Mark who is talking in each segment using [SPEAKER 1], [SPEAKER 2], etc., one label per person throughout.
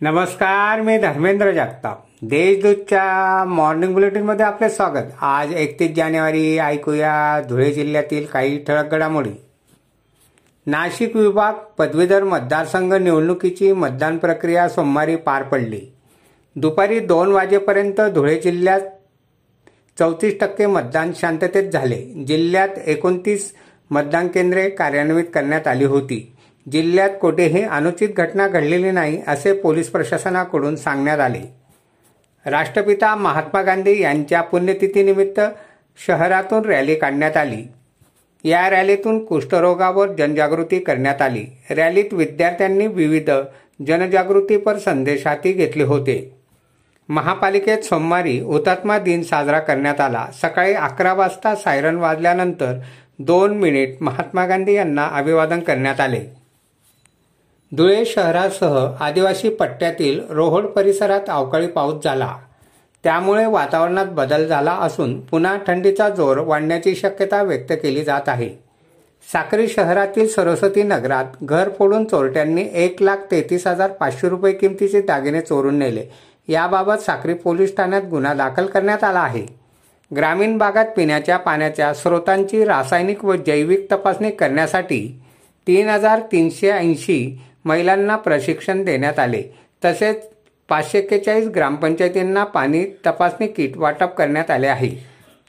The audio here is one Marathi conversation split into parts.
[SPEAKER 1] नमस्कार मी धर्मेंद्र जगताप. देशदूतच्या मॉर्निंग बुलेटिनमध्ये आपले स्वागत. आज एकतीस जानेवारी ऐकूया धुळे जिल्ह्यातील काही ठळक घडामोडी. नाशिक विभाग पदवीधर मतदारसंघ निवडणुकीची मतदान प्रक्रिया सोमवारी पार पडली. दुपारी दोन वाजेपर्यंत धुळे जिल्ह्यात चौतीस टक्के मतदान शांततेत झाले. जिल्ह्यात एकोणतीस मतदान केंद्रे कार्यान्वित करण्यात आली होती. जिल्ह्यात कुठेही अनुचित घटना घडलेली नाही असे पोलीस प्रशासनाकडून सांगण्यात आले. राष्ट्रपिता महात्मा गांधी यांच्या पुण्यतिथीनिमित्त शहरातून रॅली काढण्यात आली. या रॅलीतून कुष्ठरोगावर जनजागृती करण्यात आली. रॅलीत विद्यार्थ्यांनी विविध जनजागृतीपर संदेश हाती घेतले होते. महापालिकेत सोमवारी हुतात्मा दिन साजरा करण्यात आला. सकाळी अकरा वाजता सायरन वाजल्यानंतर दोन मिनिट महात्मा गांधी यांना अभिवादन करण्यात आले. धुळे शहरासह आदिवासी पट्ट्यातील रोहड परिसरात अवकाळी पाऊस झाला. त्यामुळे वातावरणात बदल झाला असून पुन्हा थंडीचा जोर वाढण्याची शक्यता व्यक्त केली जात आहे. साक्री शहरातील सरस्वती नगरात घर फोडून चोरट्यांनी एक लाख तेहतीस हजार पाचशे रुपये किमतीचे दागिने चोरून नेले. याबाबत साक्री पोलीस ठाण्यात गुन्हा दाखल करण्यात आला आहे. ग्रामीण भागात पिण्याच्या पाण्याच्या स्रोतांची रासायनिक व जैविक तपासणी करण्यासाठी तीन हजार तीनशे ऐंशी महिलांना प्रशिक्षण देण्यात आले. तसेच पाचशे एक्केचाळीस ग्रामपंचायतींना पाणी तपासणी किट वाटप करण्यात आले आहे.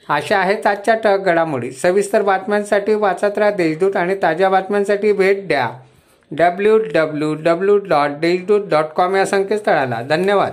[SPEAKER 1] अशा आहेत आजच्या टक घडामोडी. सविस्तर बातम्यांसाठी वाचत राहा देशदूत आणि ताज्या बातम्यांसाठी भेट द्या. W W W dot Deshdoot dot com या संकेतस्थळाला. धन्यवाद.